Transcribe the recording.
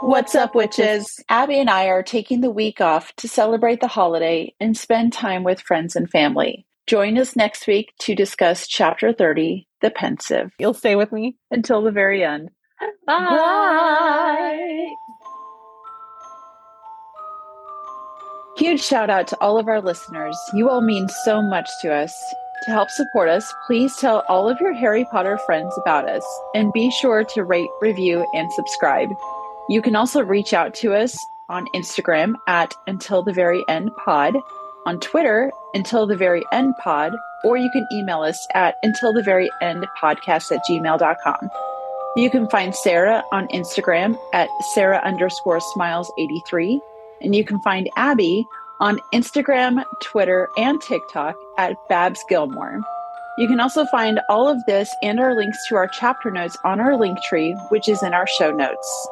What's up, witches? Abby and I are taking the week off to celebrate the holiday and spend time with friends and family. Join us next week to discuss Chapter 30, The Pensieve. You'll stay with me until the very end. Bye. Bye. Huge shout out to all of our listeners. You all mean so much to us. To help support us, please tell all of your Harry Potter friends about us and be sure to rate, review, and subscribe. You can also reach out to us on Instagram at Until the Very End Pod, on Twitter, Until the Very End Pod, or you can email us at Until the Very End Podcast at gmail.com. You can find Sarah on Instagram at Sarah underscore smiles 83 and you can find Abby on Instagram, Twitter, and TikTok at Babs Gilmore. You can also find all of this and our links to our chapter notes on our Linktree, which is in our show notes.